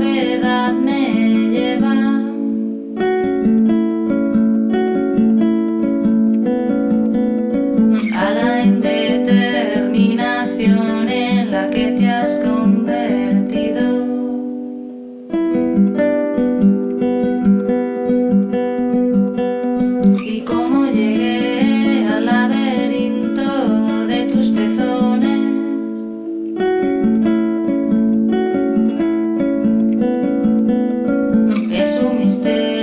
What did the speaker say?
gravedad stay.